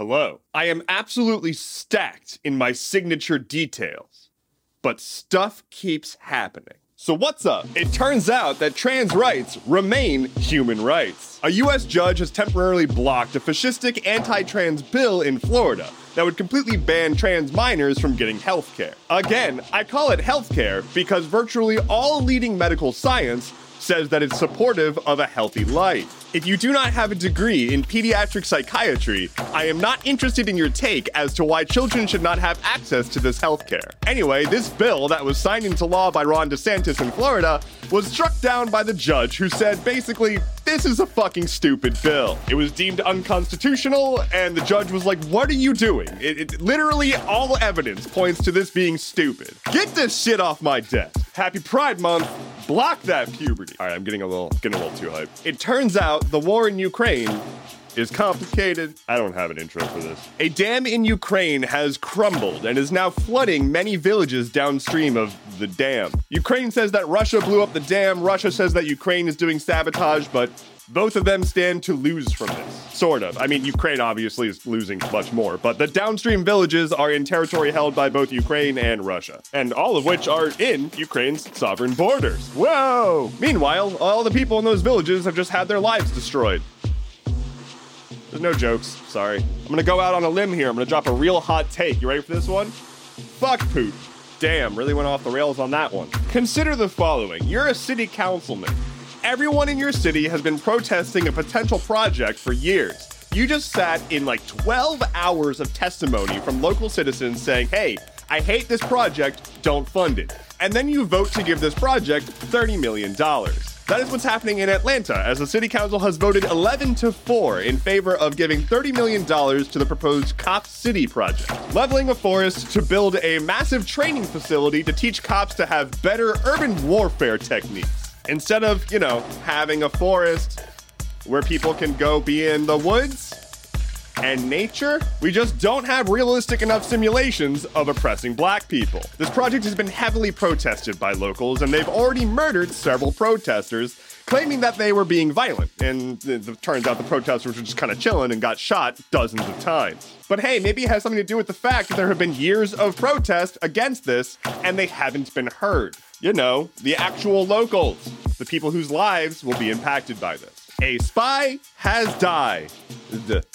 Hello. I am absolutely stacked in my signature details, but stuff keeps happening. So, what's up? It turns out that trans rights remain human rights. A US judge has temporarily blocked a fascistic anti trans bill in Florida that would completely ban trans minors from getting healthcare. Again, I call it healthcare because virtually all leading medical science says that it's supportive of a healthy life. If you do not have a degree in pediatric psychiatry, I am not interested in your take as to why children should not have access to this healthcare. Anyway, this bill that was signed into law by Ron DeSantis in Florida was struck down by the judge who said basically, this is a fucking stupid bill. It was deemed unconstitutional, and the judge was like, what are you doing? It, it, literally all evidence points to this being stupid. Get this shit off my desk. Happy Pride Month. Block that puberty. All right, I'm getting a little getting a little too hyped. It turns out the war in Ukraine is complicated. I don't have an intro for this. A dam in Ukraine has crumbled and is now flooding many villages downstream of the dam. Ukraine says that Russia blew up the dam. Russia says that Ukraine is doing sabotage, but both of them stand to lose from this. Sort of. I mean, Ukraine obviously is losing much more, but the downstream villages are in territory held by both Ukraine and Russia, and all of which are in Ukraine's sovereign borders. Whoa! Meanwhile, all the people in those villages have just had their lives destroyed. There's no jokes, sorry. I'm gonna go out on a limb here. I'm gonna drop a real hot take. You ready for this one? Fuck poop. Damn, really went off the rails on that one. Consider the following you're a city councilman. Everyone in your city has been protesting a potential project for years. You just sat in like 12 hours of testimony from local citizens saying, hey, I hate this project, don't fund it. And then you vote to give this project $30 million. That is what's happening in Atlanta, as the city council has voted 11 to 4 in favor of giving $30 million to the proposed Cop City project, leveling a forest to build a massive training facility to teach cops to have better urban warfare techniques. Instead of, you know, having a forest where people can go be in the woods and nature, we just don't have realistic enough simulations of oppressing black people. This project has been heavily protested by locals, and they've already murdered several protesters, claiming that they were being violent. And it turns out the protesters were just kind of chilling and got shot dozens of times. But hey, maybe it has something to do with the fact that there have been years of protest against this, and they haven't been heard. You know, the actual locals, the people whose lives will be impacted by this. A spy has died.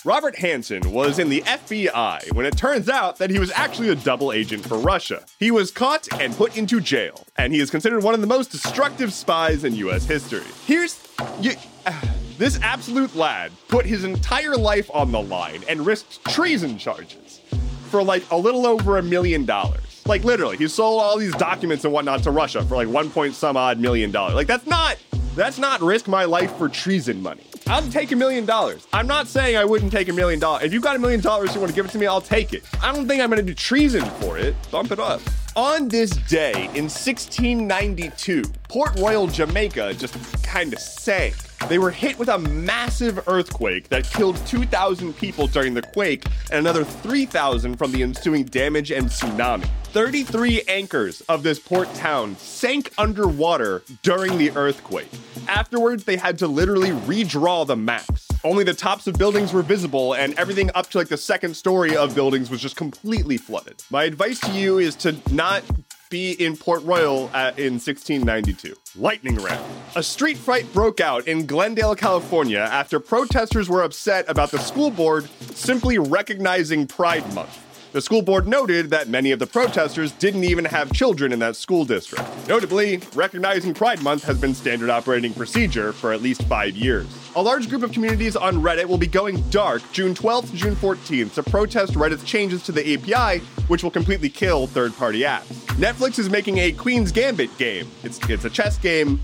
Robert Hanssen was in the FBI when it turns out that he was actually a double agent for Russia. He was caught and put into jail, and he is considered one of the most destructive spies in US history. Here's you, uh, this absolute lad put his entire life on the line and risked treason charges for like a little over a million dollars. Like literally, he sold all these documents and whatnot to Russia for like one point some odd million dollars. Like that's not that's not risk my life for treason money. I'll take a million dollars. I'm not saying I wouldn't take a million dollars. If you've got a million dollars you want to give it to me, I'll take it. I don't think I'm going to do treason for it. Bump it up. On this day in 1692, Port Royal, Jamaica just kind of sank. They were hit with a massive earthquake that killed 2,000 people during the quake and another 3,000 from the ensuing damage and tsunami. 33 anchors of this port town sank underwater during the earthquake. Afterwards, they had to literally redraw the maps. Only the tops of buildings were visible, and everything up to like the second story of buildings was just completely flooded. My advice to you is to not be in Port Royal at, in 1692. Lightning round. A street fight broke out in Glendale, California after protesters were upset about the school board simply recognizing Pride Month. The school board noted that many of the protesters didn't even have children in that school district. Notably, recognizing Pride Month has been standard operating procedure for at least five years. A large group of communities on Reddit will be going dark June 12th to June 14th to protest Reddit's changes to the API, which will completely kill third party apps. Netflix is making a Queen's Gambit game. It's, it's a chess game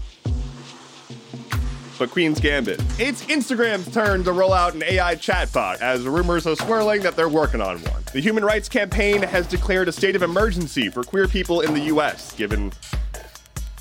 but Queen's Gambit. It's Instagram's turn to roll out an AI chatbot, as rumors are swirling that they're working on one. The Human Rights Campaign has declared a state of emergency for queer people in the US, given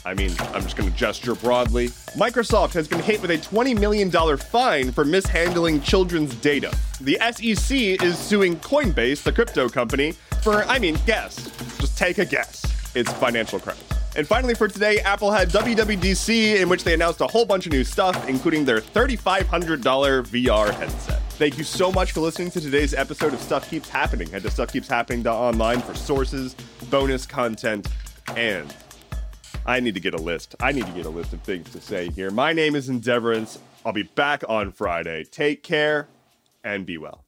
I mean, I'm just going to gesture broadly. Microsoft has been hit with a $20 million fine for mishandling children's data. The SEC is suing Coinbase, the crypto company, for, I mean, guess. Just take a guess. It's financial crimes. And finally, for today, Apple had WWDC, in which they announced a whole bunch of new stuff, including their $3,500 VR headset. Thank you so much for listening to today's episode of Stuff Keeps Happening. Head to stuffkeepshappening.online for sources, bonus content, and I need to get a list. I need to get a list of things to say here. My name is Endeavorance. I'll be back on Friday. Take care and be well.